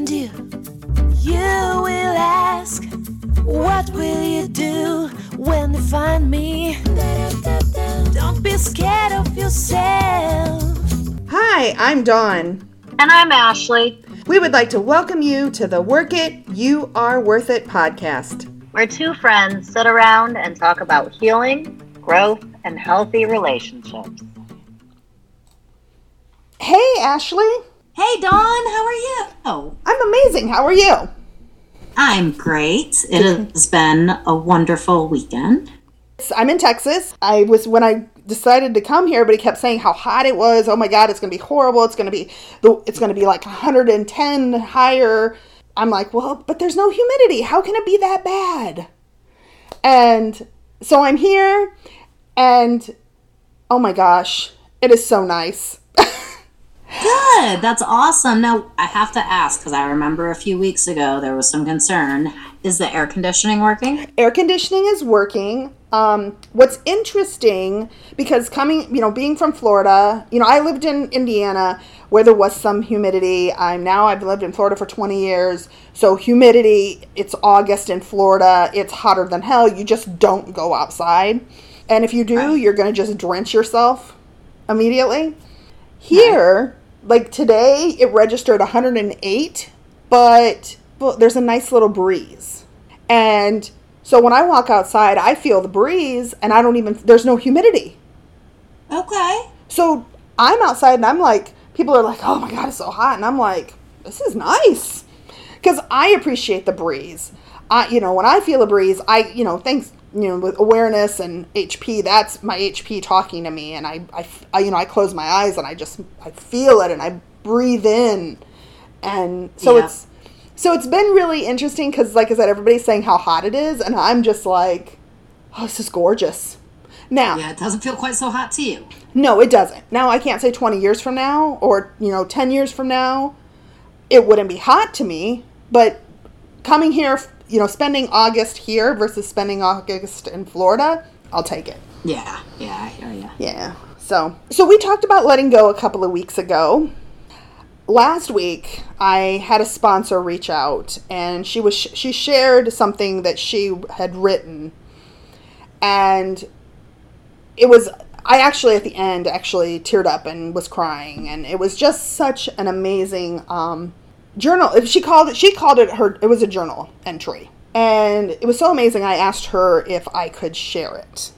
can do? You will ask, What will you do when they find me? Don't be scared of yourself. Hi, I'm Dawn. And I'm Ashley. We would like to welcome you to the Work It, You Are Worth It podcast. Where two friends sit around and talk about healing, growth, and healthy relationships. Hey, Ashley. Hey, Dawn, how are you? Oh, I'm amazing. How are you? I'm great. It has been a wonderful weekend. I'm in Texas. I was when I decided to come here, but he kept saying how hot it was. Oh my God, it's going to be horrible. It's going to be the it's going to be like 110 higher. I'm like, well, but there's no humidity. How can it be that bad? And so I'm here, and oh my gosh, it is so nice. Good. That's awesome. Now, I have to ask because I remember a few weeks ago there was some concern. Is the air conditioning working? air conditioning is working. Um, what's interesting because coming, you know, being from Florida, you know, I lived in Indiana where there was some humidity. I'm now I've lived in Florida for 20 years, so humidity. It's August in Florida. It's hotter than hell. You just don't go outside, and if you do, you're gonna just drench yourself immediately. Here, like today, it registered 108, but well, there's a nice little breeze. And so when I walk outside, I feel the breeze and I don't even, there's no humidity. Okay. So I'm outside and I'm like, people are like, oh my God, it's so hot. And I'm like, this is nice. Because I appreciate the breeze. I, you know, when I feel a breeze, I, you know, thanks, you know, with awareness and HP, that's my HP talking to me. And I, I, I, you know, I close my eyes and I just, I feel it and I breathe in. And so Yeah. it's, so it's been really interesting because, like I said, everybody's saying how hot it is. And I'm just like, oh, this is gorgeous. Now, Yeah, it doesn't feel quite so hot to you. no, it doesn't. Now I can't say 20 years from now or, you know, 10 years from now, it wouldn't be hot to me, but coming here, you know, spending August here versus spending August in Florida, I'll take it. Yeah, yeah, I hear you. Yeah. So, so we talked about letting go a couple of weeks ago. Last week, I had a sponsor reach out and she was she shared something that she had written and it was I actually at the end actually teared up and was crying and it was just such an amazing um, journal she called it she called it her it was a journal entry and it was so amazing I asked her if I could share it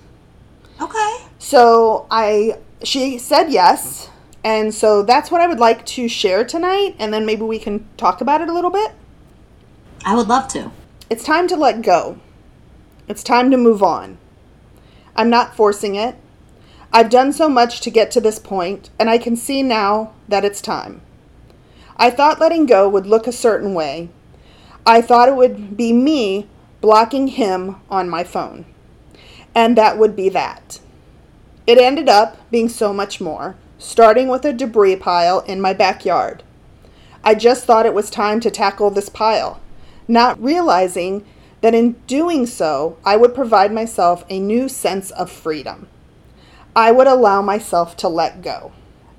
Okay. so I she said yes and so that's what I would like to share tonight and then maybe we can talk about it a little bit I would love to. it's time to let go. It's time to move on. I'm not forcing it. I've done so much to get to this point, and I can see now that it's time. I thought letting go would look a certain way. I thought it would be me blocking him on my phone. And that would be that. It ended up being so much more, starting with a debris pile in my backyard. I just thought it was time to tackle this pile, not realizing that in doing so, I would provide myself a new sense of freedom. I would allow myself to let go.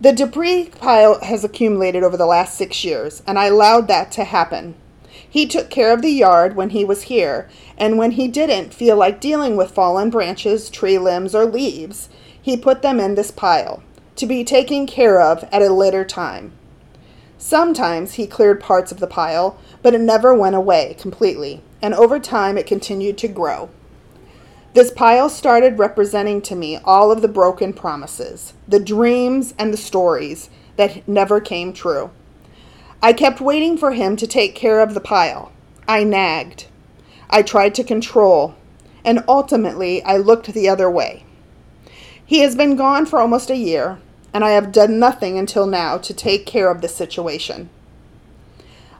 The debris pile has accumulated over the last six years, and I allowed that to happen. He took care of the yard when he was here, and when he didn't feel like dealing with fallen branches, tree limbs, or leaves, he put them in this pile, to be taken care of at a later time. Sometimes he cleared parts of the pile, but it never went away completely, and over time it continued to grow. This pile started representing to me all of the broken promises, the dreams, and the stories that never came true. I kept waiting for him to take care of the pile. I nagged. I tried to control, and ultimately I looked the other way. He has been gone for almost a year, and I have done nothing until now to take care of the situation.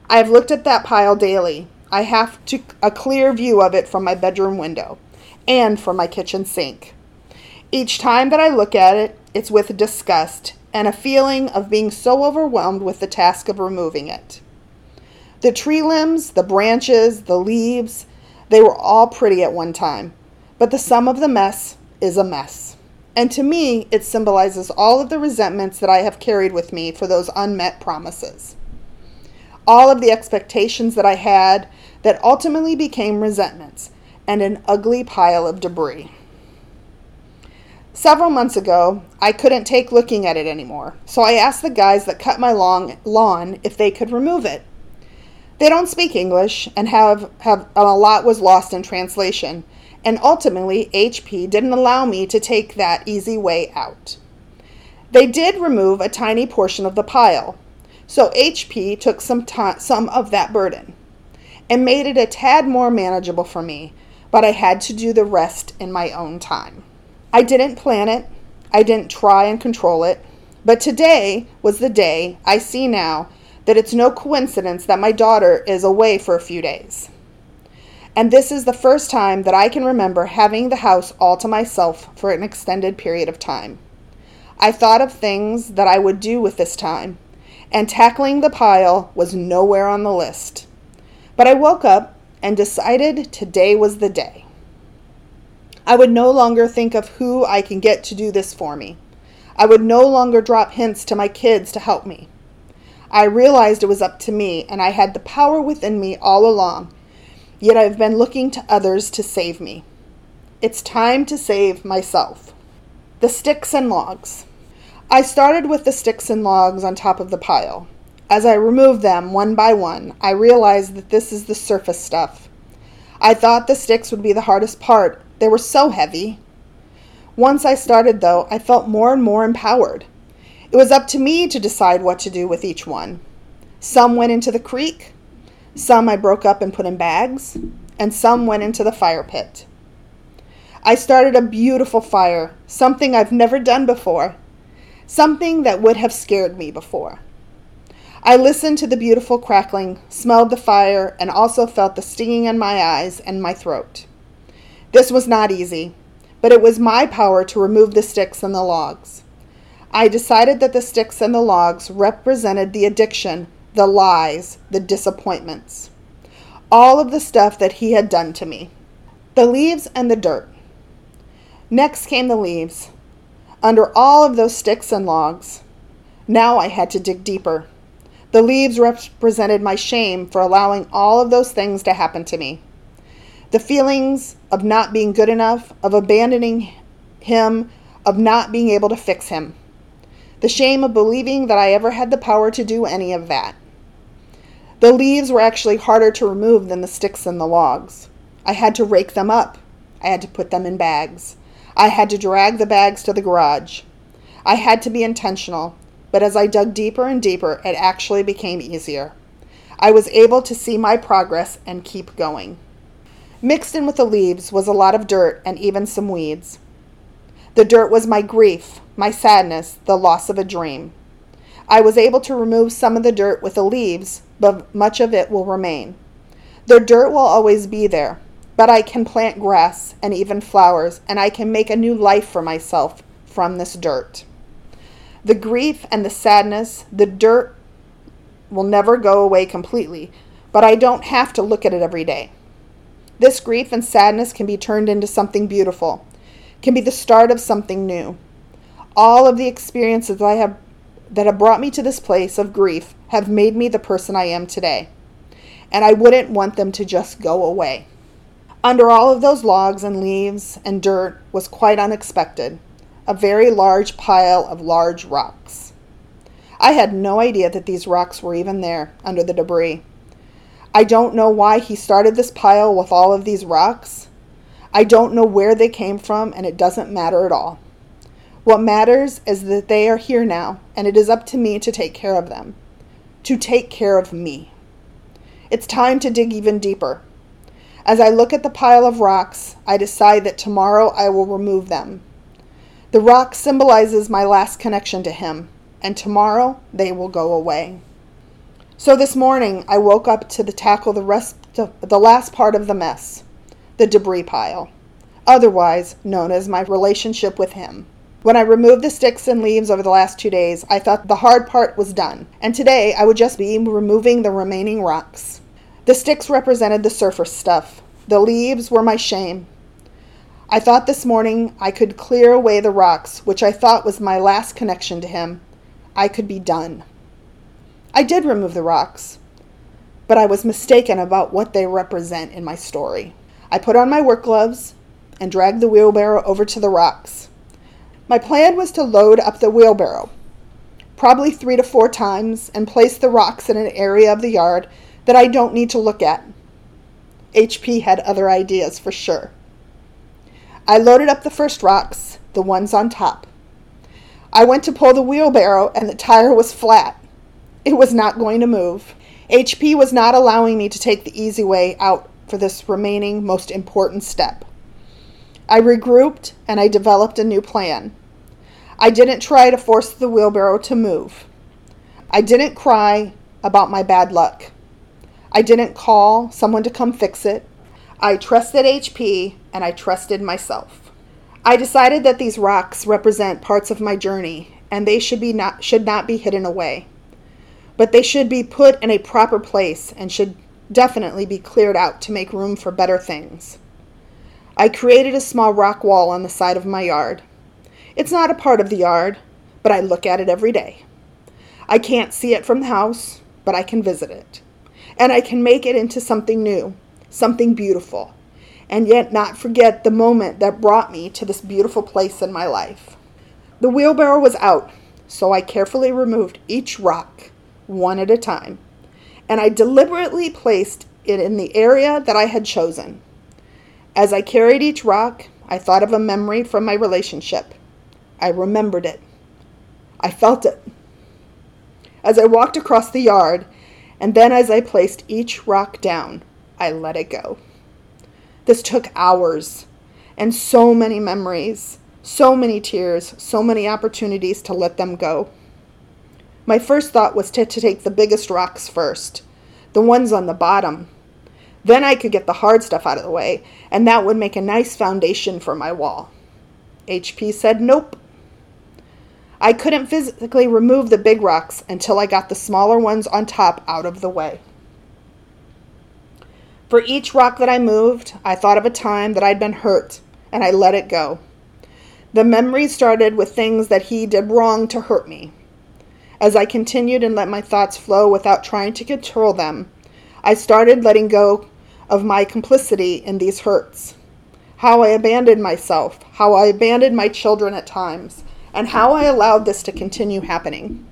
I have looked at that pile daily. I have to, a clear view of it from my bedroom window and for my kitchen sink. Each time that I look at it, it's with disgust and a feeling of being so overwhelmed with the task of removing it. The tree limbs, the branches, the leaves, they were all pretty at one time, but the sum of the mess is a mess. And to me, it symbolizes all of the resentments that I have carried with me for those unmet promises. all of the expectations that I had that ultimately became resentments and an ugly pile of debris. Several months ago, I couldn't take looking at it anymore, so I asked the guys that cut my long lawn if they could remove it. They don't speak English and have, have a lot was lost in translation, and ultimately HP didn't allow me to take that easy way out. They did remove a tiny portion of the pile, so HP took some t- some of that burden and made it a tad more manageable for me, but I had to do the rest in my own time. I didn't plan it, I didn't try and control it, but today was the day I see now that it's no coincidence that my daughter is away for a few days. And this is the first time that I can remember having the house all to myself for an extended period of time. I thought of things that I would do with this time, and tackling the pile was nowhere on the list. But I woke up and decided today was the day. I would no longer think of who I can get to do this for me. I would no longer drop hints to my kids to help me. I realized it was up to me, and I had the power within me all along, yet I've been looking to others to save me. It's time to save myself. The sticks and logs. I started with the sticks and logs on top of the pile. As I removed them one by one, I realized that this is the surface stuff. I thought the sticks would be the hardest part, they were so heavy. Once I started, though, I felt more and more empowered. It was up to me to decide what to do with each one. Some went into the creek, some I broke up and put in bags, and some went into the fire pit. I started a beautiful fire, something I've never done before, something that would have scared me before. I listened to the beautiful crackling, smelled the fire, and also felt the stinging in my eyes and my throat. This was not easy, but it was my power to remove the sticks and the logs. I decided that the sticks and the logs represented the addiction, the lies, the disappointments, all of the stuff that he had done to me. The leaves and the dirt. Next came the leaves. Under all of those sticks and logs, now I had to dig deeper. The leaves represented my shame for allowing all of those things to happen to me the feelings of not being good enough, of abandoning him, of not being able to fix him. The shame of believing that I ever had the power to do any of that. The leaves were actually harder to remove than the sticks and the logs. I had to rake them up. I had to put them in bags. I had to drag the bags to the garage. I had to be intentional, but as I dug deeper and deeper, it actually became easier. I was able to see my progress and keep going. Mixed in with the leaves was a lot of dirt and even some weeds. The dirt was my grief, my sadness, the loss of a dream. I was able to remove some of the dirt with the leaves, but much of it will remain. The dirt will always be there, but I can plant grass and even flowers, and I can make a new life for myself from this dirt. The grief and the sadness, the dirt will never go away completely, but I don't have to look at it every day. This grief and sadness can be turned into something beautiful, can be the start of something new. All of the experiences I have that have brought me to this place of grief have made me the person I am today. And I wouldn't want them to just go away. Under all of those logs and leaves and dirt was quite unexpected a very large pile of large rocks. I had no idea that these rocks were even there under the debris. I don't know why he started this pile with all of these rocks. I don't know where they came from, and it doesn't matter at all. What matters is that they are here now, and it is up to me to take care of them, to take care of me. It's time to dig even deeper. As I look at the pile of rocks, I decide that tomorrow I will remove them. The rock symbolizes my last connection to him, and tomorrow they will go away. So this morning I woke up to tackle the rest the last part of the mess, the debris pile, otherwise known as my relationship with him. When I removed the sticks and leaves over the last two days, I thought the hard part was done, and today I would just be removing the remaining rocks. The sticks represented the surface stuff. The leaves were my shame. I thought this morning I could clear away the rocks, which I thought was my last connection to him. I could be done. I did remove the rocks. but I was mistaken about what they represent in my story. I put on my work gloves and dragged the wheelbarrow over to the rocks. My plan was to load up the wheelbarrow, probably three to four times, and place the rocks in an area of the yard that I don't need to look at. HP had other ideas for sure. I loaded up the first rocks, the ones on top. I went to pull the wheelbarrow and the tire was flat. It was not going to move. HP was not allowing me to take the easy way out for this remaining most important step. I regrouped and I developed a new plan. I didn't try to force the wheelbarrow to move. I didn't cry about my bad luck. I didn't call someone to come fix it. I trusted HP and I trusted myself. I decided that these rocks represent parts of my journey and they should be not should not be hidden away. But they should be put in a proper place and should definitely be cleared out to make room for better things. I created a small rock wall on the side of my yard. It's not a part of the yard, but I look at it every day. I can't see it from the house, but I can visit it. And I can make it into something new, something beautiful, and yet not forget the moment that brought me to this beautiful place in my life. The wheelbarrow was out, so I carefully removed each rock, one at a time, and I deliberately placed it in the area that I had chosen. As I carried each rock, I thought of a memory from my relationship. I remembered it. I felt it. As I walked across the yard, and then as I placed each rock down, I let it go. This took hours and so many memories, so many tears, so many opportunities to let them go. My first thought was to, to take the biggest rocks first, the ones on the bottom, then I could get the hard stuff out of the way, and that would make a nice foundation for my wall. HP said nope. I couldn't physically remove the big rocks until I got the smaller ones on top out of the way. For each rock that I moved, I thought of a time that I'd been hurt, and I let it go. The memory started with things that he did wrong to hurt me. As I continued and let my thoughts flow without trying to control them, I started letting go of my complicity in these hurts. How I abandoned myself, how I abandoned my children at times, and how I allowed this to continue happening.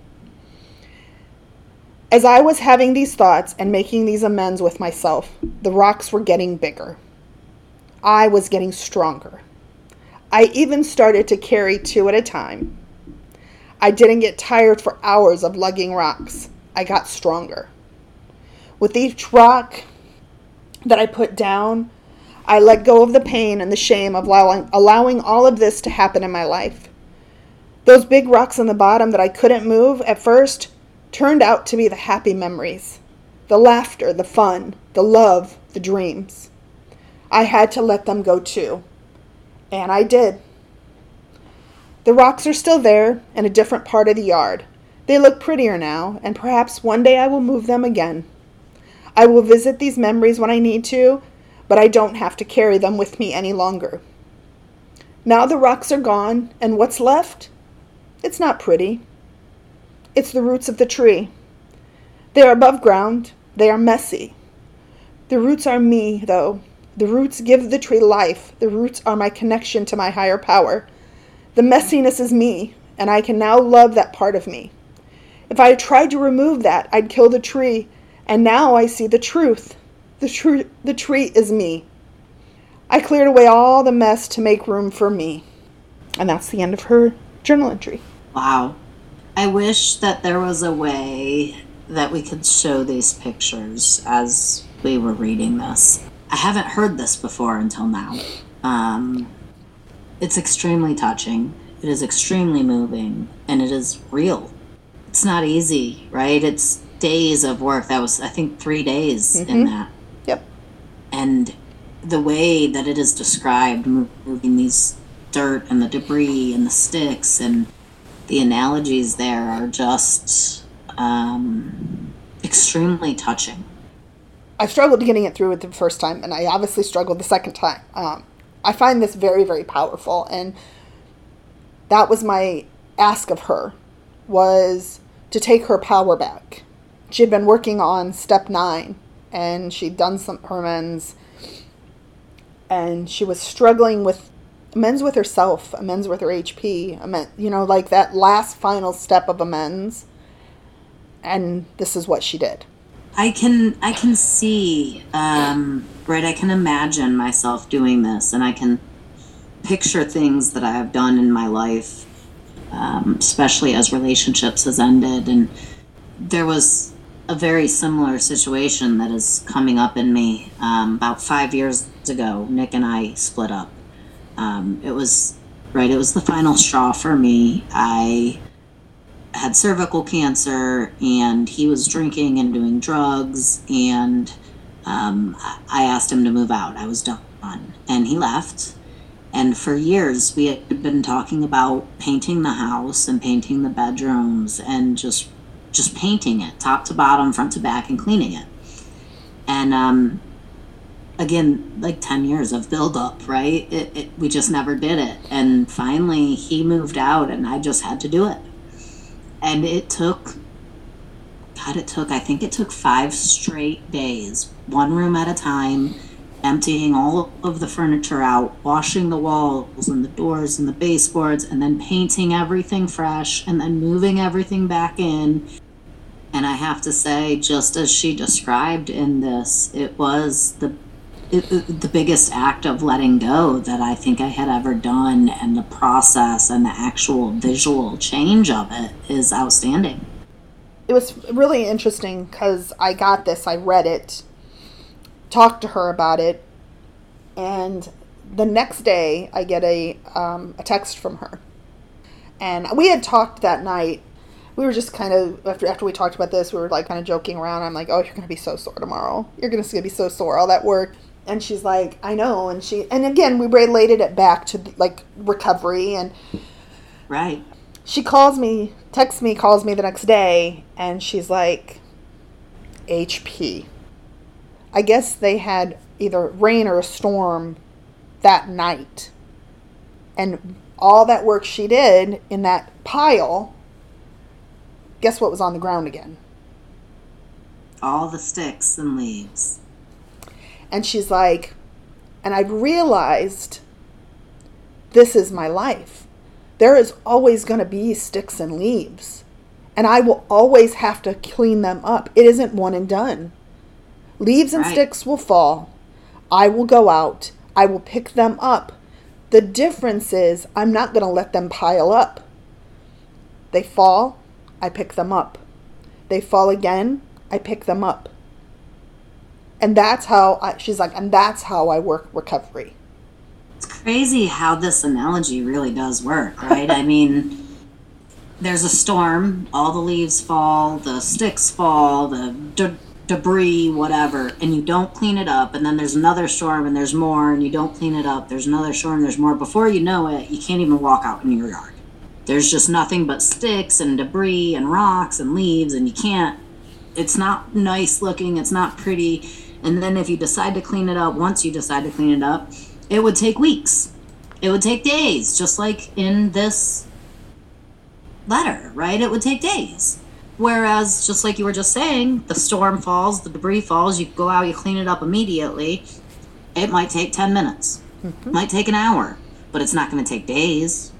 As I was having these thoughts and making these amends with myself, the rocks were getting bigger. I was getting stronger. I even started to carry two at a time. I didn't get tired for hours of lugging rocks. I got stronger. With each rock, that I put down. I let go of the pain and the shame of allowing, allowing all of this to happen in my life. Those big rocks on the bottom that I couldn't move at first turned out to be the happy memories the laughter, the fun, the love, the dreams. I had to let them go too. And I did. The rocks are still there in a different part of the yard. They look prettier now, and perhaps one day I will move them again. I will visit these memories when I need to, but I don't have to carry them with me any longer. Now the rocks are gone, and what's left? It's not pretty. It's the roots of the tree. They are above ground, they are messy. The roots are me, though. The roots give the tree life. The roots are my connection to my higher power. The messiness is me, and I can now love that part of me. If I tried to remove that, I'd kill the tree and now I see the truth. The, tr- the tree is me. I cleared away all the mess to make room for me. And that's the end of her journal entry. Wow. I wish that there was a way that we could show these pictures as we were reading this. I haven't heard this before until now. Um, it's extremely touching. It is extremely moving, and it is real. It's not easy, right? It's days of work. That was, I think, three days mm-hmm. in that. Yep. And the way that it is described, moving these dirt and the debris and the sticks and the analogies there are just um, extremely touching. I struggled getting it through it the first time, and I obviously struggled the second time. Um, I find this very, very powerful, and that was my ask of her was to take her power back She had been working on step nine and she'd done some her amends and she was struggling with amends with herself, amends with her HP, amends, you know, like that last final step of amends. And this is what she did. I can I can see um, right. I can imagine myself doing this, and I can picture things that I have done in my life, um, especially as relationships has ended. And there was a very similar situation that is coming up in me. Um, about five years ago, Nick and I split up. Um, it was right. It was the final straw for me. I had cervical cancer and he was drinking and doing drugs and um, i asked him to move out i was done and he left and for years we had been talking about painting the house and painting the bedrooms and just just painting it top to bottom front to back and cleaning it and um, again like 10 years of build up right? It, it, we just never did it. And finally he moved out and i just had to do it. And it took god it took i think it took five straight days one room at a time emptying all of the furniture out washing the walls and the doors and the baseboards and then painting everything fresh and then moving everything back in. And i have to say just as she described in this it was the the biggest act of letting go that I think I had ever done, and the process and the actual visual change of it is outstanding. It was really interesting because I got this, I read it, talked to her about it, and the next day I get a, um, a text from her. And we had talked that night. We were just kind of after after we talked about this, we were like kind of joking around. I'm like, "Oh, you're gonna be so sore tomorrow. You're gonna be so sore. All that work." And she's like i know. And she and again we related it back to like recovery and right. she calls me texts me calls me the next day and she's like hp i guess they had either rain or a storm that night. And all that work she did in that pile guess what was on the ground again? All the sticks and leaves and she's like, and I've realized this is my life. There is always going to be sticks and leaves, and I will always have to clean them up. It isn't one and done. Leaves and right. sticks will fall. I will go out. I will pick them up. The difference is I'm not going to let them pile up. They fall, I pick them up. They fall again, I pick them up and that's how I, she's like and that's how i work recovery. It's crazy how this analogy really does work right? I mean there's a storm all the leaves fall the sticks fall the de- debris whatever and you don't clean it up and then there's another storm and there's more and you don't clean it up there's another storm there's more. Before you know it you can't even walk out in your yard. There's just nothing but sticks and debris and rocks and leaves and you can't it's not nice looking it's not pretty and then if you decide to clean it up, once you decide to clean it up, it would take weeks. It would take days, just like in this letter, right? It would take days. Whereas, just like you were just saying, the storm falls, the debris falls, you go out, you clean it up immediately. It might take 10 minutes, mm-hmm. might take an hour, but it's not going to take days.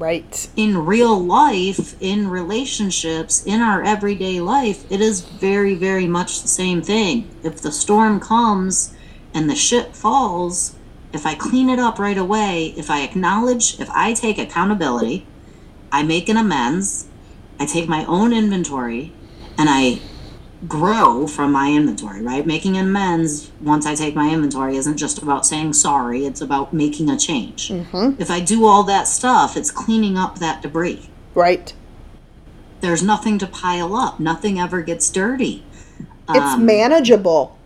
Right. In real life, in relationships, in our everyday life, it is very, very much the same thing. If the storm comes and the ship falls, if I clean it up right away, if I acknowledge, if I take accountability, I make an amends, I take my own inventory, and I grow from my inventory, right? Making amends once I take my inventory isn't just about saying sorry, it's about making a change. Mm-hmm. If I do all that stuff, it's cleaning up that debris. Right. There's nothing to pile up, nothing ever gets dirty. It's um, manageable.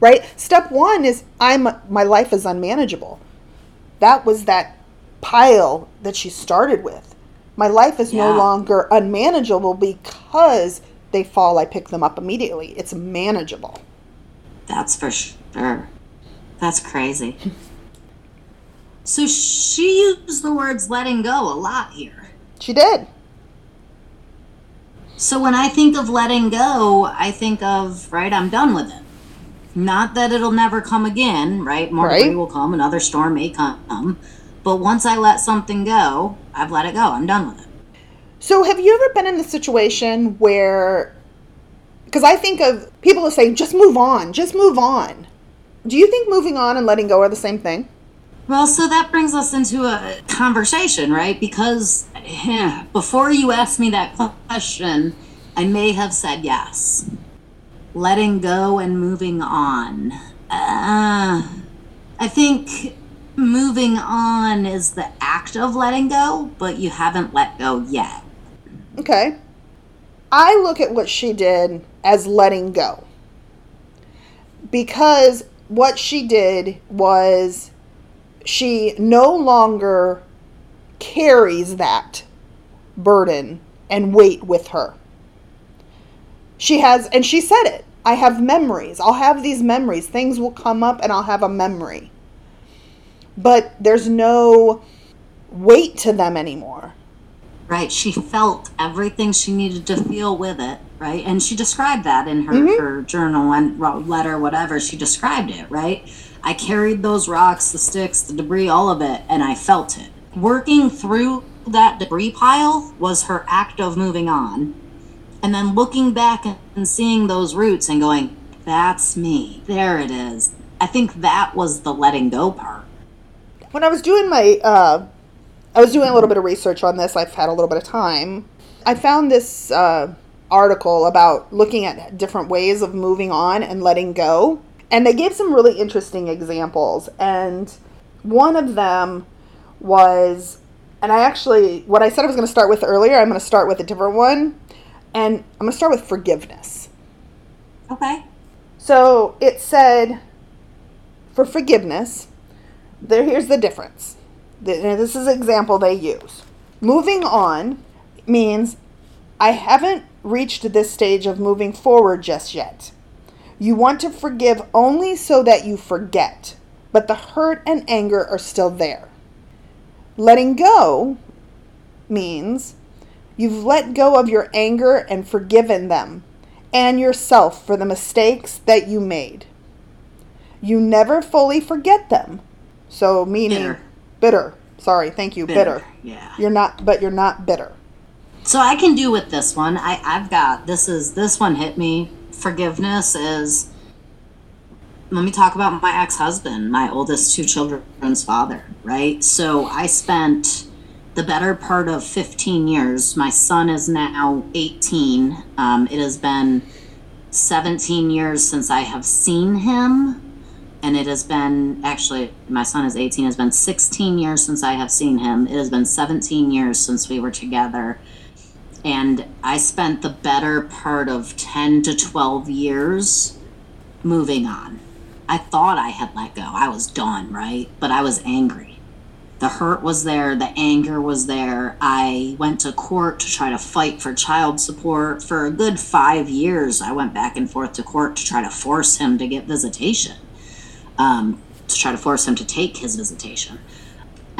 Right? Step 1 is I'm my life is unmanageable. That was that pile that she started with. My life is yeah. no longer unmanageable because they fall, I pick them up immediately. It's manageable. That's for sure. That's crazy. so she used the words letting go a lot here. She did. So when I think of letting go, I think of, right, I'm done with it. Not that it'll never come again, right? More Right. will come, another storm may come. But once I let something go, I've let it go. I'm done with it. So, have you ever been in a situation where, because I think of people who say, just move on, just move on. Do you think moving on and letting go are the same thing? Well, so that brings us into a conversation, right? Because eh, before you asked me that question, I may have said yes. Letting go and moving on. Uh, I think moving on is the act of letting go, but you haven't let go yet. Okay. I look at what she did as letting go. Because what she did was she no longer carries that burden and weight with her. She has, and she said it I have memories. I'll have these memories. Things will come up and I'll have a memory. But there's no weight to them anymore. Right? She felt everything she needed to feel with it, right? And she described that in her, her journal and letter, whatever. She described it, right? I carried those rocks, the sticks, the debris, all of it, and I felt it. Working through that debris pile was her act of moving on. And then looking back and seeing those roots and going, that's me. There it is. I think that was the letting go part. when I was doing my, uh, I was doing a little bit of research on this. I've had a little bit of time. I found this uh, article about looking at different ways of moving on and letting go, and they gave some really interesting examples. And one of them was, and I actually, what I said I was going to start with earlier, I'm going to start with a different one, and I'm going to start with forgiveness. Okay. So it said for forgiveness, there here's the difference. This is an example they use. Moving on means I haven't reached this stage of moving forward just yet. You want to forgive only so that you forget, but the hurt and anger are still there. Letting go means you've let go of your anger and forgiven them and yourself for the mistakes that you made. You never fully forget them. So meaning Bitter. Bitter. Sorry, thank you, bitter. Yeah. You're not but you're not bitter. So I can do with this one. I, I've got this is this one hit me. Forgiveness is let me talk about my ex-husband, my oldest two children's father, right? So I spent the better part of 15 years. My son is now 18. Um, it has been 17 years since I have seen him. And it has been actually, my son is 18. It has been 16 years since I have seen him. It has been 17 years since we were together and I spent the better part of 10 to 12 years moving on. I thought I had let go. I was done, right? But I was angry. The hurt was there, the anger was there. I went to court to try to fight for child support. For a good five years, I went back and forth to court to try to force him to get visitation, um, to try to force him to take his visitation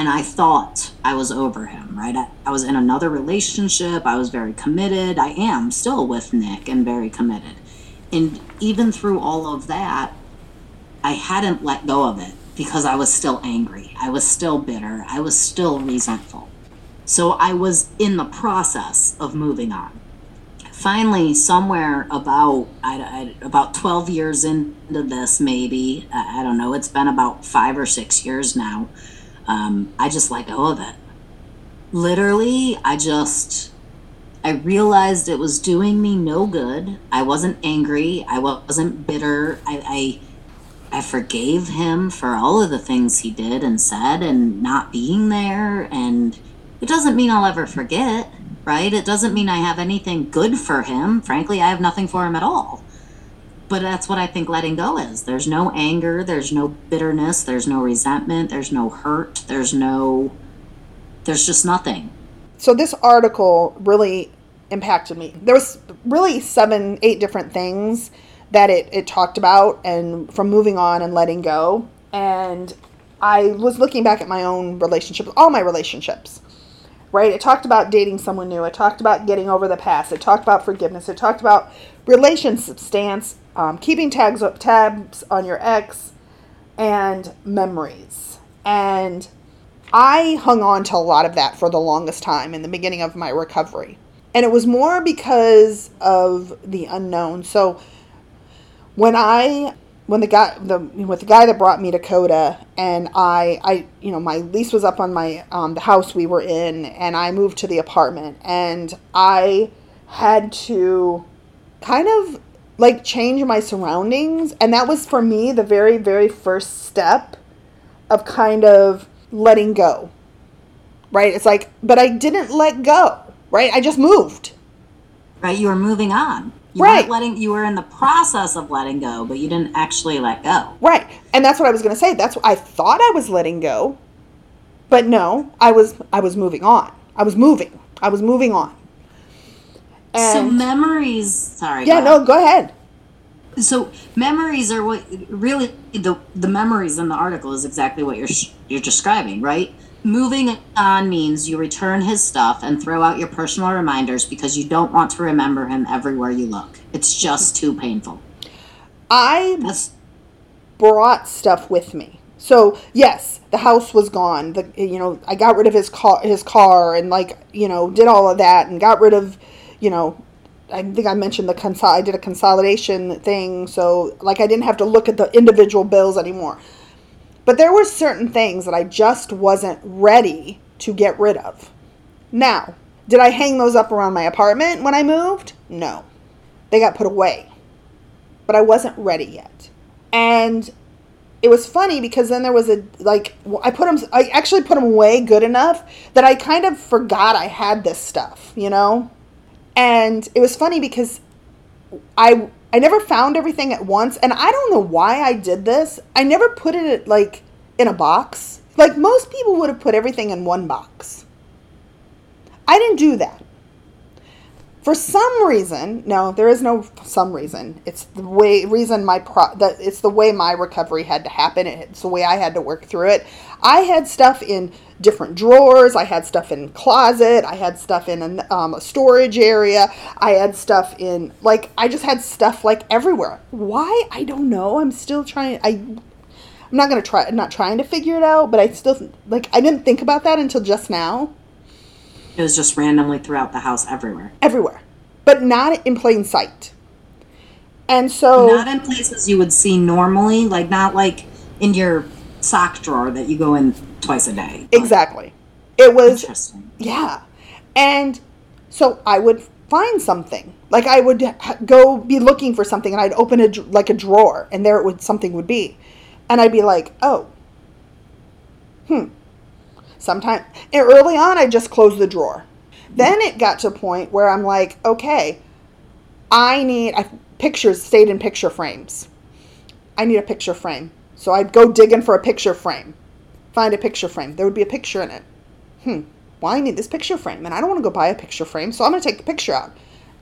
and I thought I was over him, right? I, I was in another relationship. I was very committed. I am still with Nick and very committed. And even through all of that, I hadn't let go of it because I was still angry. I was still bitter. I was still resentful. So I was in the process of moving on. Finally, somewhere about I, I, about 12 years into this, maybe I, I don't know. It's been about five or six years now um, I just let go of it. Literally, I just, I realized it was doing me no good. I wasn't angry. I wasn't bitter. I, I, I forgave him for all of the things he did and said and not being there. And it doesn't mean I'll ever forget, right? It doesn't mean I have anything good for him. Frankly, I have nothing for him at all but that's what I think letting go is. There's no anger, there's no bitterness, there's no resentment, there's no hurt, there's no, there's just nothing. So this article really impacted me. There was really seven, eight different things that it, it talked about and from moving on and letting go. And I was looking back at my own relationship, all my relationships. Right? It talked about dating someone new. It talked about getting over the past. It talked about forgiveness. It talked about relationship stance, um, keeping tags tabs on your ex, and memories. And I hung on to a lot of that for the longest time in the beginning of my recovery. And it was more because of the unknown. So when I when the guy the with the guy that brought me to Coda and I I you know my lease was up on my um, the house we were in and I moved to the apartment and I had to kind of like change my surroundings and that was for me the very very first step of kind of letting go right? It's like but I didn't let go right? I just moved. Right you were moving on you Right. weren't letting you were in the process of letting go, but you didn't actually let go. Right. And that's what I was going to say. That's what I thought I was letting go. But no, I was I was moving on. I was moving. I was moving on. so memories sorry. yeah, no, go ahead. ahead. So memories are what really the the memories in the article is exactly what you're you're describing, right? Moving on means you return his stuff and throw out your personal reminders because you don't want to remember him everywhere you look. It's just too painful. I That's brought stuff with me. So, yes, the house was gone. The you know, I got rid of his car his car and like, you know, did all of that and got rid of, you know, I think I mentioned the consol I did a consolidation thing, so like I didn't have to look at the individual bills anymore. But there were certain things that I just wasn't ready to get rid of. Now, did I hang those up around my apartment when I moved? No. They got put away. But I wasn't ready yet. And it was funny because then there was a like I put them I actually put them away good enough that I kind of forgot I had this stuff, you know? And it was funny because I I never found everything at once and I don't know why I did this. I never put it like in a box. Like most people would have put everything in one box. I didn't do that. For some reason, no, there is no some reason. It's the way reason my pro that it's the way my recovery had to happen. It's the way I had to work through it. I had stuff in different drawers. I had stuff in closet. I had stuff in an, um, a storage area. I had stuff in like I just had stuff like everywhere. Why I don't know. I'm still trying. I I'm not gonna try. I'm not trying to figure it out, but I still like I didn't think about that until just now. it was just randomly throughout the house everywhere. everywhere, but not in plain sight. And so, Not in places you would see normally, like not like in your sock drawer that you go in twice a day. but- exactly, it was Interesting. yeah, and so I would find something like I would go be looking for something, and I'd open a like a drawer, and there it would something would be, and I'd be like, oh, hmm. Sometime early on, I just closed the drawer. Then it got to a point where I'm like, okay, I need I, pictures stayed in picture frames. I need a picture frame. So I'd go digging for a picture frame. Find a picture frame. There would be a picture in it. Hmm. Well, I need this picture frame, and I don't want to go buy a picture frame, so I'm going to take the picture out.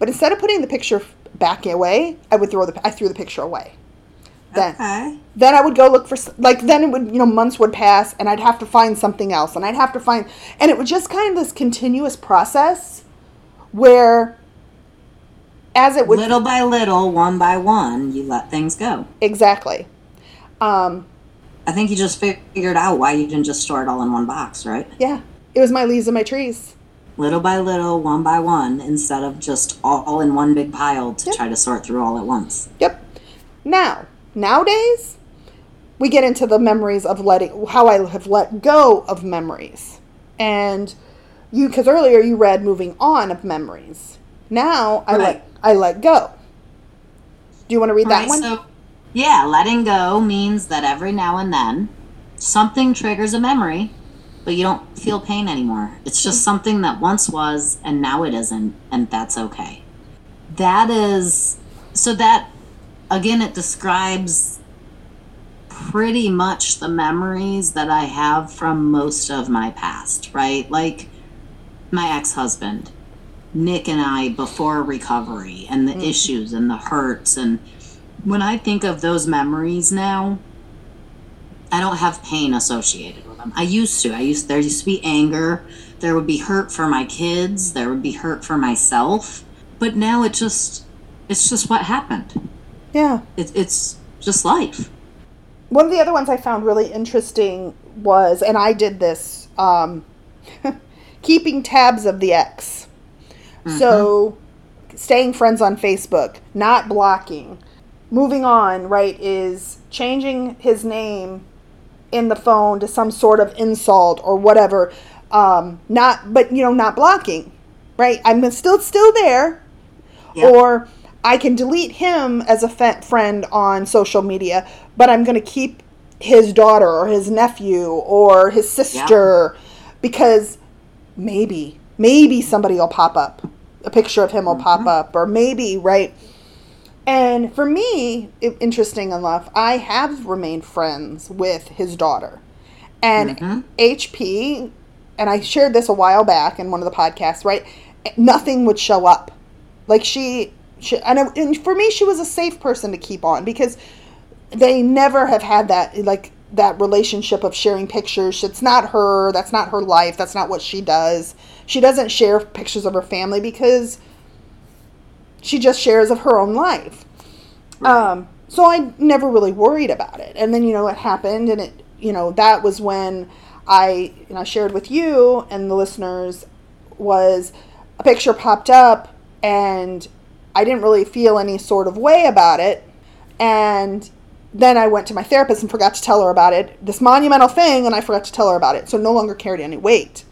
But instead of putting the picture back away, I would throw the I threw the picture away. Then Okay. then I would go look for s- like then it would you know months would pass and I'd have to find something else and I'd have to find and it was just kind of this continuous process where as it would little by little, one by one, you let things go. exactly um I think you just figured out why you didn't just store it all in one box, right? yeah it was my leaves and my trees Little by little, one by one, instead of just all in one big pile to Yep. try to sort through all at once. Yep. Now, nowadays, we get into the memories of letting, how I have let go of memories. And you, because earlier you read moving on of memories. Now I Right. let, I let go. Do you want to read that Right, one? So, yeah, letting go means that every now and then something triggers a memory, but you don't feel pain anymore. It's just something that once was and now it isn't, and that's okay. That is so that again it describes pretty much the memories that I have from most of my past, right? Like my ex-husband, Nick and I before recovery and the mm. issues and the hurts and when I think of those memories now, I don't have pain associated with them. I used to. I used there used to be anger, there would be hurt for my kids, there would be hurt for myself. But now it just it's just what happened. Yeah. It, it's just life. One of the other ones I found really interesting was, and I did this, um, keeping tabs of the ex. So, staying friends on Facebook, not blocking. Moving on, right, is changing his name in the phone to some sort of insult or whatever. Um, not, but you know, not blocking, right? I'm still still there, Yep. or I can delete him as a fe- friend on social media, but I'm going to keep his daughter or his nephew or his sister because maybe, maybe somebody will pop up. A picture of him will pop up, or maybe, right? And for me, interesting enough, I have remained friends with his daughter. And mm-hmm. HP, and I shared this a while back in one of the podcasts, right? Eh, nothing would show up. Like she, she and, it- and for me, she was a safe person to keep on because they never have had that like that relationship of sharing pictures. It's not her. That's not her life. That's not what she does. She doesn't share pictures of her family because she just shares of her own life. Um, so I never really worried about it. And then you know it happened, and it you know that was when I you know shared with you and the listeners was a picture popped up, and I didn't really feel any sort of way about it, and then I went to my therapist and forgot to tell her about it. This monumental thing, and I forgot to tell her about it, so no longer carried any weight.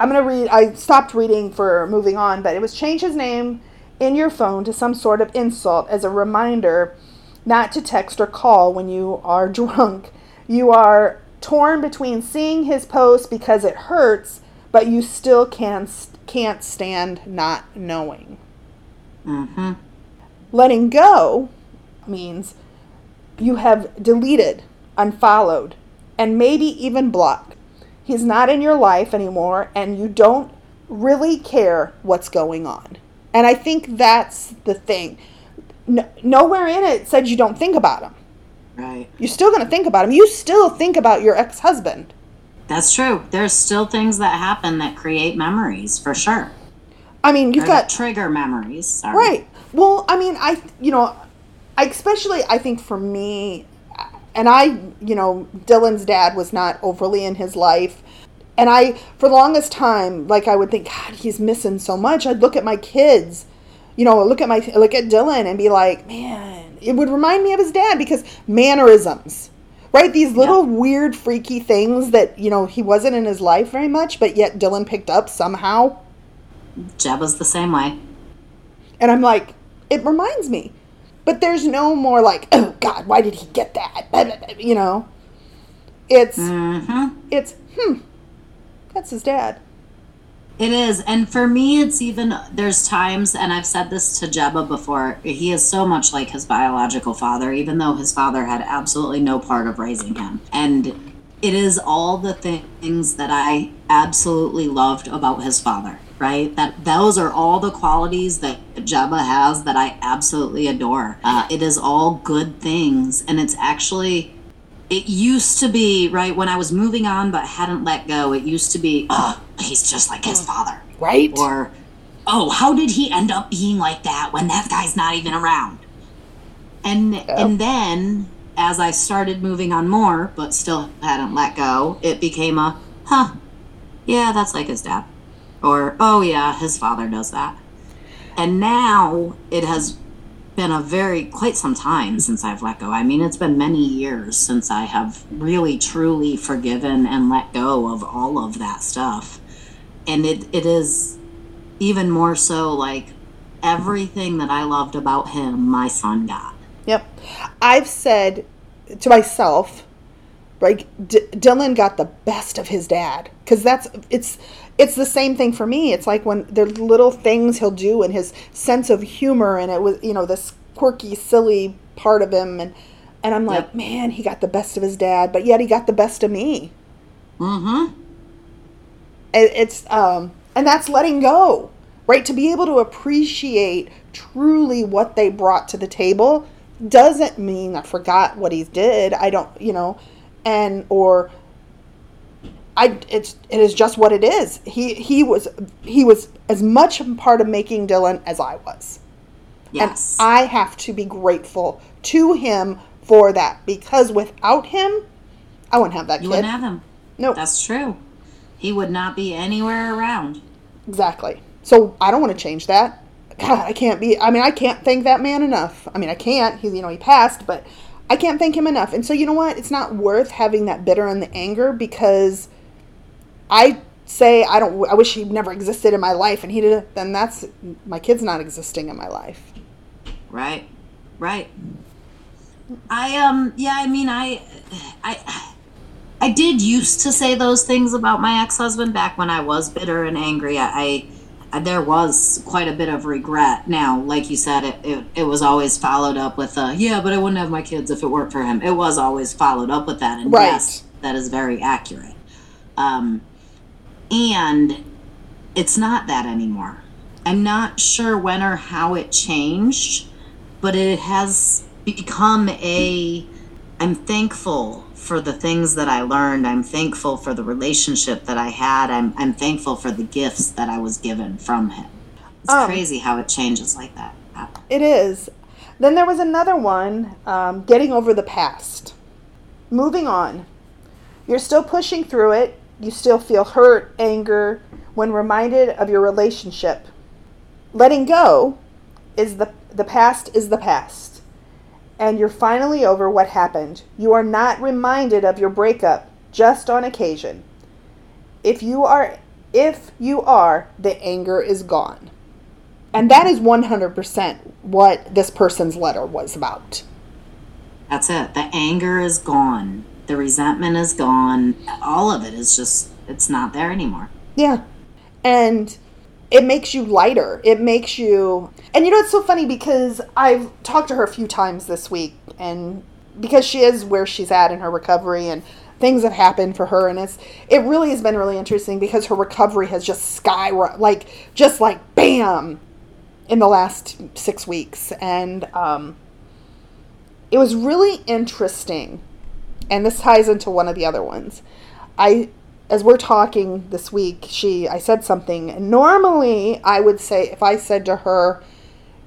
I'm gonna read. I stopped reading for moving on, but it was change his name in your phone to some sort of insult as a reminder not to text or call when you are drunk. You are torn between seeing his post because it hurts, but you still can can't stand not knowing. Mm-hmm. Letting go means you have deleted, unfollowed, and maybe even blocked. He's not in your life anymore, and you don't really care what's going on. And I think that's the thing. No, nowhere in it said you don't think about him. Right. You're still going to think about him. You still think about your ex husband. That's true. There's still things that happen that create memories for sure. I mean, you've Or got trigger memories. Sorry. Right. Well, I mean, I, you know, I especially, I think for me, and I, you know, Dylan's dad was not overly in his life. And I, for the longest time, like I would think, God, he's missing so much. I'd look at my kids, you know, look at my, look at Dylan and be like, man, it would remind me of his dad because mannerisms, right? These little weird, freaky things that, you know, he wasn't in his life very much, but yet Dylan picked up somehow. Jeb was the same way. And I'm like, it reminds me. But there's no more like, oh God, why did he get that? You know, it's Mm-hmm. it's hmm, that's his dad. It is. And for me, it's even, there's times, and I've said this to Jebba before, he is so much like his biological father, even though his father had absolutely no part of raising him. And it is all the things that I absolutely loved about his father, right? That those are all the qualities that Jebba has that I absolutely adore. Uh, it is all good things. And it's actually, it used to be right when I was moving on but hadn't let go. It used to be, oh, he's just like his father, Right? or oh, how did he end up being like that when that guy's not even around? And and then as I started moving on more, but still hadn't let go, it became a, huh, yeah, that's like his dad, or oh yeah, his father does that. And now it has been a very quite some time since I've let go. I mean, it's been many years since I have really truly forgiven and let go of all of that stuff. And it, it is even more so like everything that I loved about him, my son got. Yep. I've said to myself, like D- Dylan got the best of his dad because that's it's it's the same thing for me. It's like when there's little things he'll do and his sense of humor and it was you know this quirky silly part of him and and I'm like Yep. man he got the best of his dad but yet he got the best of me. Mm-hmm. It, it's um and that's letting go right to be able to appreciate truly what they brought to the table doesn't mean i forgot what he did i don't you know and or I it's it is just what it is. He he was he was as much a part of making Dylan as I was. Yes. And I have to be grateful to him for that because without him, I wouldn't have that you kid. wouldn't have him. Nope. That's true. He would not be anywhere around. Exactly. So I don't want to change that. God, I can't be. I mean, I can't thank that man enough. I mean, I can't. He, you know, he passed, but I can't thank him enough. And so you know what? It's not worth having that bitter and the anger because I say I don't. I wish he never existed in my life, and he did. Then that's my kid's not existing in my life. Right. Right. I um yeah, I mean I I I did used to say those things about my ex-husband back when I was bitter and angry. I, I there was quite a bit of regret. Now, like you said, it, it, it was always followed up with a yeah, but I wouldn't have my kids if it weren't for him. It was always followed up with that, and Right. yes, that is very accurate. Um, and it's not that anymore. I'm not sure when or how it changed, but it has become a. I'm thankful for the things that I learned. I'm thankful for the relationship that I had. I'm, I'm thankful for the gifts that I was given from him. It's Um, crazy how it changes like that. It is. Then there was another one, um, getting over the past. Moving on. You're still pushing through it. You still feel hurt, anger when reminded of your relationship. Letting go is the the past is the past. And you're finally over what happened. You are not reminded of your breakup just on occasion. If you are if you are, the anger is gone. And that is 100% what this person's letter was about. That's it. The anger is gone. The resentment is gone. All of it is just, it's not there anymore. Yeah. And it makes you lighter. It makes you. And you know, it's so funny because I've talked to her a few times this week, and because she is where she's at in her recovery, and things have happened for her, and it's it really has been really interesting because her recovery has just skyrocketed, like just like bam, in the last six weeks, and um, it was really interesting, and this ties into one of the other ones. I as we're talking this week, she I said something. Normally, I would say if I said to her,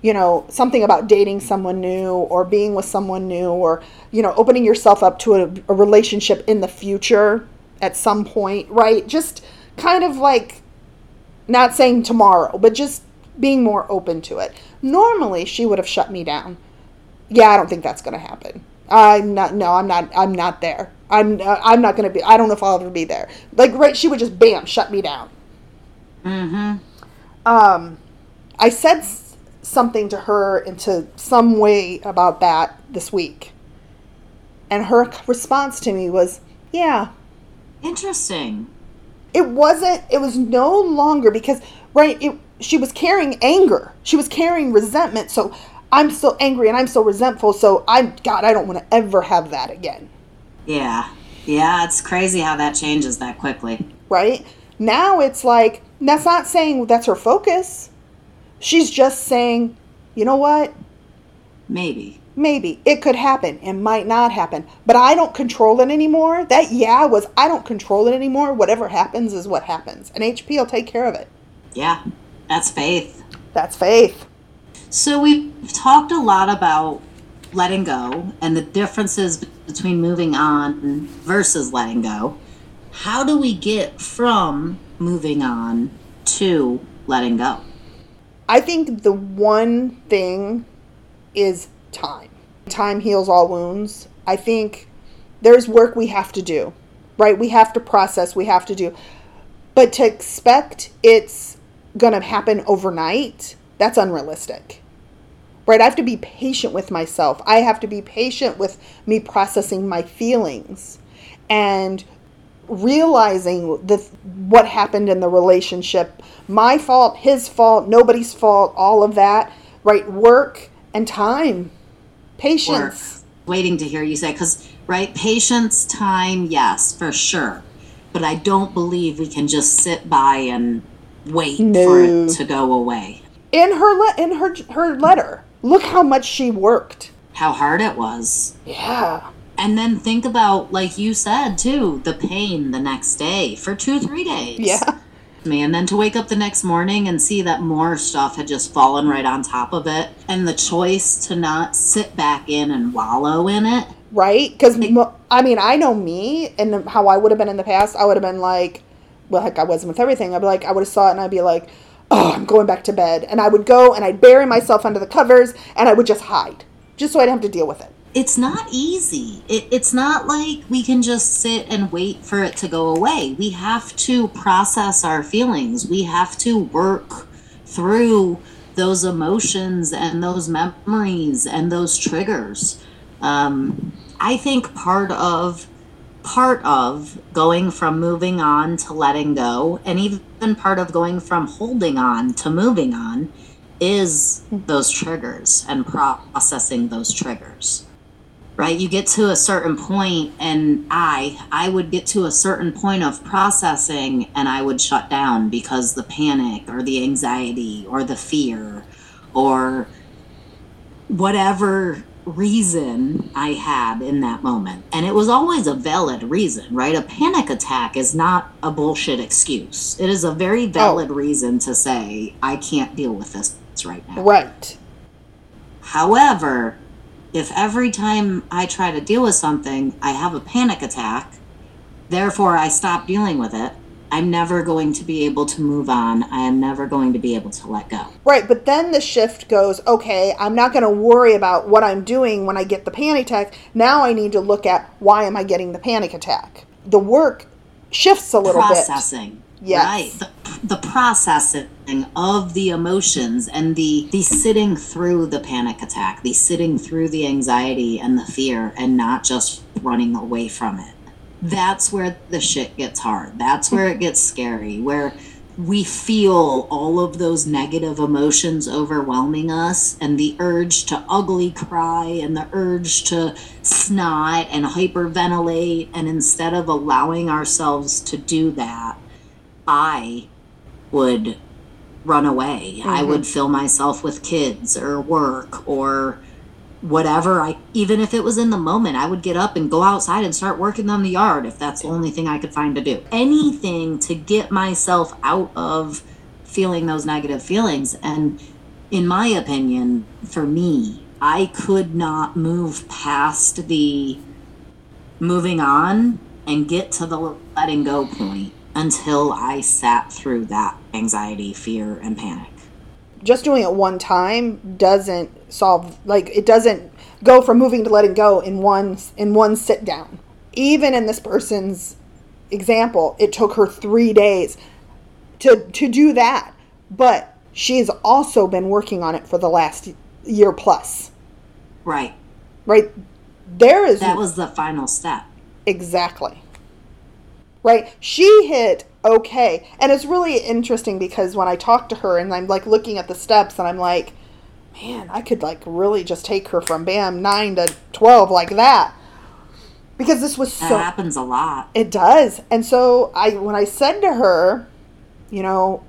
you know, something about dating someone new or being with someone new or you know, opening yourself up to a, a relationship in the future at some point, right? Just kind of like not saying tomorrow, but just being more open to it. Normally, she would have shut me down. Yeah, I don't think that's going to happen. I'm not. No, I'm not. I'm not there. I'm. Uh, I'm not going to be. I don't know if I'll ever be there. Like, right? She would just bam shut me down. Mm-hmm. Um, I said s- something to her into some way about that this week, and her response to me was, "Yeah, Interesting. it wasn't it was no longer because right it she was carrying anger she was carrying resentment so i'm so angry and i'm so resentful so i'm god i don't want to ever have that again. Yeah. Yeah, it's crazy how that changes that quickly. right? Now it's like that's not saying that's her focus. She's just saying you know what? Maybe. maybe. It could happen. It might not happen. But i don't control it anymore. That yeah was i don't control it anymore. Whatever happens is what happens. And hp will take care of it. Yeah. That's faith. that's faith So we've talked a lot about letting go and the differences between moving on versus letting go. How do we get from moving on to letting go? I think the one thing is time. Time heals all wounds. I think there's work we have to do, right? We have to process, we have to do. But to expect it's going to happen overnight, that's unrealistic. Right? I have to be patient with myself. I have to be patient with me processing my feelings and realizing the what happened in the relationship my fault his fault nobody's fault all of that right work and time Work. patience Waiting to hear you say, because, right, patience, time, yes, for sure. But I don't believe we can just sit by and wait for it to go away. in her le- in her her letter look how much she worked How hard it was. yeah And then think about, like you said too, the pain the next day for two, three days. Yeah. Me. And then to wake up the next morning and see that more stuff had just fallen right on top of it. And the choice to not sit back in and wallow in it. right? Because I mean, I know me and how I would have been in the past. I would have been like, well, heck, I wasn't with everything. I'd be like, I would have saw it and I'd be like, oh, I'm going back to bed, and I would go and I'd bury myself under the covers and I would just hide, just so I didn't have to deal with it. It's not easy. It, it's not like we can just sit and wait for it to go away. We have to process our feelings. We have to work through those emotions and those memories and those triggers. Um, I think part of part of going from moving on to letting go and even part of going from holding on to moving on is those triggers and processing those triggers. Right? You get to a certain point and i i would get to a certain point of processing and i would shut down because the panic or the anxiety or the fear or whatever reason I had in that moment. And it was always a valid reason, right? A panic attack is not a bullshit excuse. It is a very oh. valid reason to say, I can't deal with this right now. Right. However, if every time I try to deal with something, I have a panic attack, therefore I stop dealing with it, I'm never going to be able to move on. I am never going to be able to let go. Right, but then the shift goes, okay, I'm not going to worry about what I'm doing when I get the panic attack. Now I need to look at why am I getting the panic attack? The work shifts a little Processing. bit. Processing. Yes. Right. The, the processing of the emotions and the the sitting through the panic attack, the sitting through the anxiety and the fear and not just running away from it. That's where the shit gets hard. That's where it gets scary, where we feel all of those negative emotions overwhelming us and the urge to ugly cry and the urge to snot and hyperventilate. And instead of allowing ourselves to do that, I would run away. I mm-hmm. would fill myself with kids or work or whatever I even if it was in the moment, I would get up and go outside and start working on the yard if that's the only thing I could find to do. Anything to get myself out of feeling those negative feelings and in my opinion, for me, I could not move past the moving on and get to the letting go point until I sat through that anxiety, fear, and panic. Just doing it one time doesn't solve like it doesn't go from moving to letting go in one in one sit down. Even in this person's example, it took her 3 days to to do that. But she's also been working on it for the last year plus. Right. Right? There is That was the final step. Exactly. Right? She hit okay. And it's really interesting because when I talk to her and I'm like looking at the steps and I'm like, man, I could like really just take her from bam 9 to 12 like that. Because this was That so happens a lot. it does. And so I when I said to her, you know,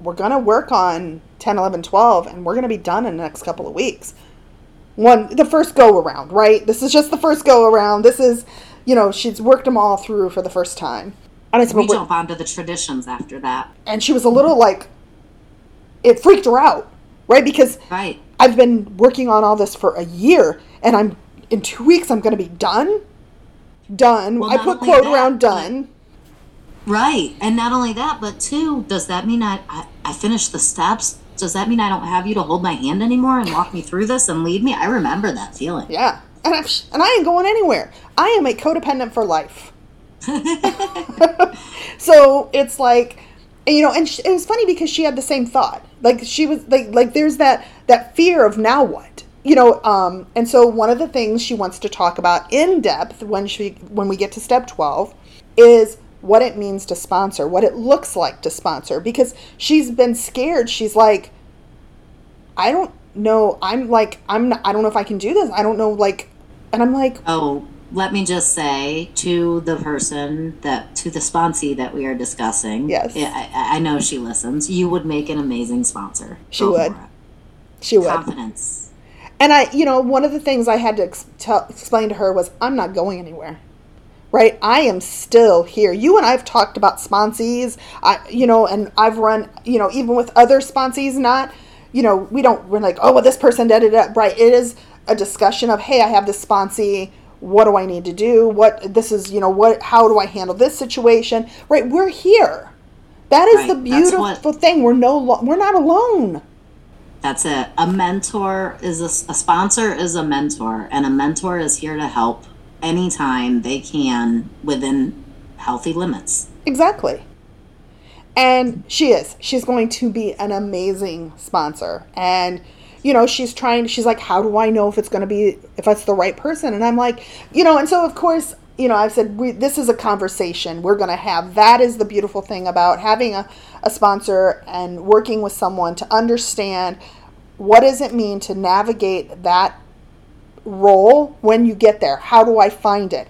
we're going to work on 10, 11, 12 and we're going to be done in the next couple of weeks. One the first go around, right? This is just the first go around. This is, you know, she's worked them all through for the first time. And I said, We jump onto the traditions after that. and she was a little like it freaked her out, right? Because Right. I've been working on all this for a year and I'm in 2 weeks I'm going to be done. Done. Well, I put quote that, around but- done. Right. And not only that, but two, does that mean I, I, I finished the steps? Does that mean I don't have you to hold my hand anymore and walk me through this and lead me? I remember that feeling. Yeah. And, I'm, and I ain't going anywhere. I am a codependent for life. so it's like, and, you know, and sh- it was funny because she had the same thought. Like she was like, like there's that that fear of now what, you know. Um, and so one of the things she wants to talk about in depth when she when we get to step twelve is what it means to sponsor, what it looks like to sponsor, because she's been scared. She's like, I don't know. I'm like, I'm. Not, I don't know if I can do this. I don't know. Like, and I'm like, Oh, let me just say to the person that, to the sponsee that we are discussing. Yes. I, I know she listens. You would make an amazing sponsor. She Go would. she would. Confidence. And I, you know, one of the things I had to ex- tell, explain to her was I'm not going anywhere. Right? I am still here. You and I've talked about sponsees, I, you know, and I've run, you know, even with other sponsees, not, you know, we don't, we're like, oh, well, this person did it. Up. Right. It is a discussion of, hey, I have this sponsee. What do I need to do? What, this is, you know, what, how do I handle this situation? Right. We're here. That is Right, the beautiful what- thing. We're no, lo- we're not alone. That's it. A mentor is a, a sponsor is a mentor, and a mentor is here to help anytime they can within healthy limits. Exactly. And she is. She's going to be an amazing sponsor. And, you know, she's trying, she's like, how do I know if it's going to be, if it's the right person? And I'm like, you know, and so of course, you know, I've said, we, this is a conversation we're going to have. That is the beautiful thing about having a, a sponsor and working with someone to understand what does it mean to navigate that role when you get there how do i find it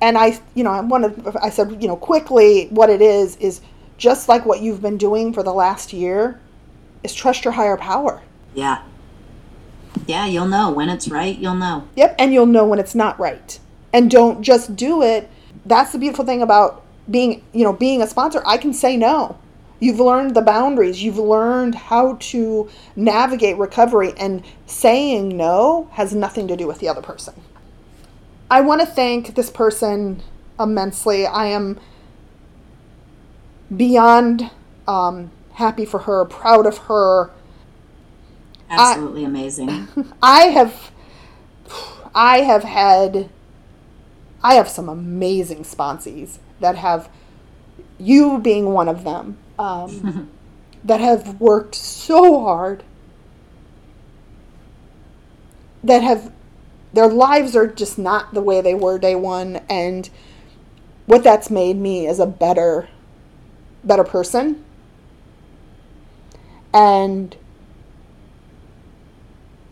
and i you know i wanted i said you know quickly what it is is just like what you've been doing for the last year is trust your higher power Yeah. Yeah, you'll know. When it's right. You'll know. yep and you'll know when it's not right. And don't just do it. That's the beautiful thing about being you know being a sponsor. I can say no. You've learned the boundaries. You've learned how to navigate recovery and saying no has nothing to do with the other person. I want to thank this person immensely. I am beyond um, happy for her proud of her Absolutely amazing. I have I have had I have some amazing sponsees that have you being one of them um, that have worked so hard that have their lives are just not the way they were day one and what that's made me is a better better person and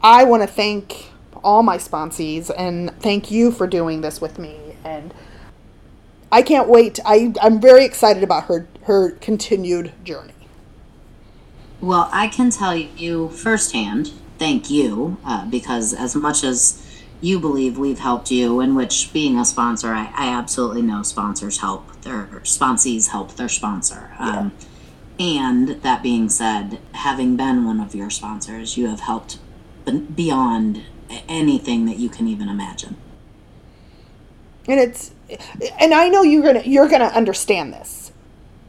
I want to thank all my sponsees and thank you for doing this with me. And I can't wait. I, I'm very excited about her, her continued journey. Well, I can tell you firsthand, thank you, uh, because as much as you believe we've helped you, in which being a sponsor, I, I absolutely know sponsors help their sponsees help their sponsor. Um, and that being said, having been one of your sponsors, you have helped beyond anything that you can even imagine. And it's, and I know you're gonna you're gonna understand this,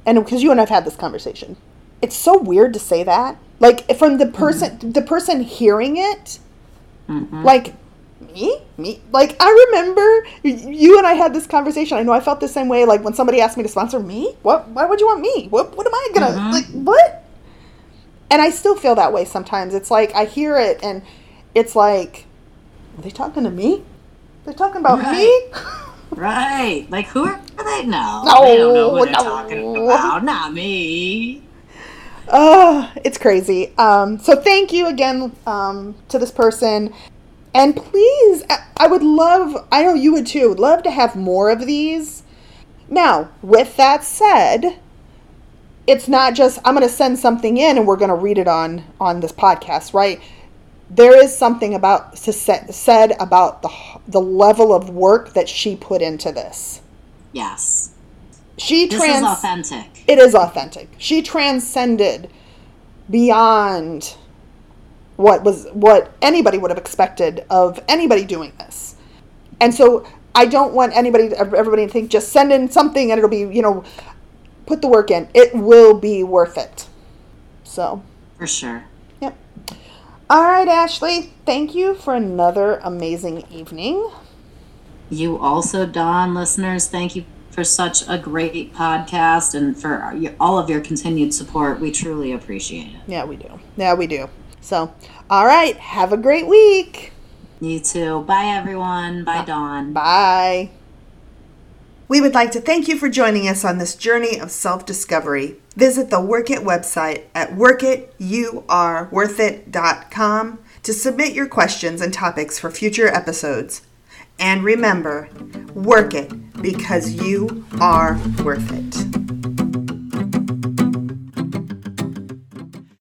and because you and I've had this conversation, it's so weird to say that. Like from the mm-hmm. person the person hearing it, like me me like I remember you and I had this conversation. I know I felt the same way. Like when somebody asked me to sponsor me, what why would you want me? What what am I gonna mm-hmm. like what? And I still feel that way sometimes. It's like I hear it and it's like, are they talking to me? They're talking about me. Right. Like, who are they? No. No, they don't know what they're no. talking about. Not me. Oh, it's crazy. Um, so thank you again um, to this person. And please, I would love, I know you would too, love to have more of these. Now, with that said, it's not just I'm going to send something in and we're going to read it on on this podcast, right? There is something about said about the the level of work that she put into this. Yes. She This trans is authentic. it is authentic. She transcended beyond what was what anybody would have expected of anybody doing this. And so I don't want anybody everybody to think just send in something and it'll be, you know, put the work in. It will be worth it. So, For sure. yep. All right, Ashley, thank you for another amazing evening. You also, Dawn, listeners, thank you for such a great podcast and for all of your continued support. We truly appreciate it. Yeah, we do. Yeah, we do. So, all right, have a great week. You too. Bye, everyone. Bye, Dawn. Bye. We would like to thank you for joining us on this journey of self discovery. Visit the Work It website at workitYouAreWorthIt.com to submit your questions and topics for future episodes. And remember, work it because you are worth it.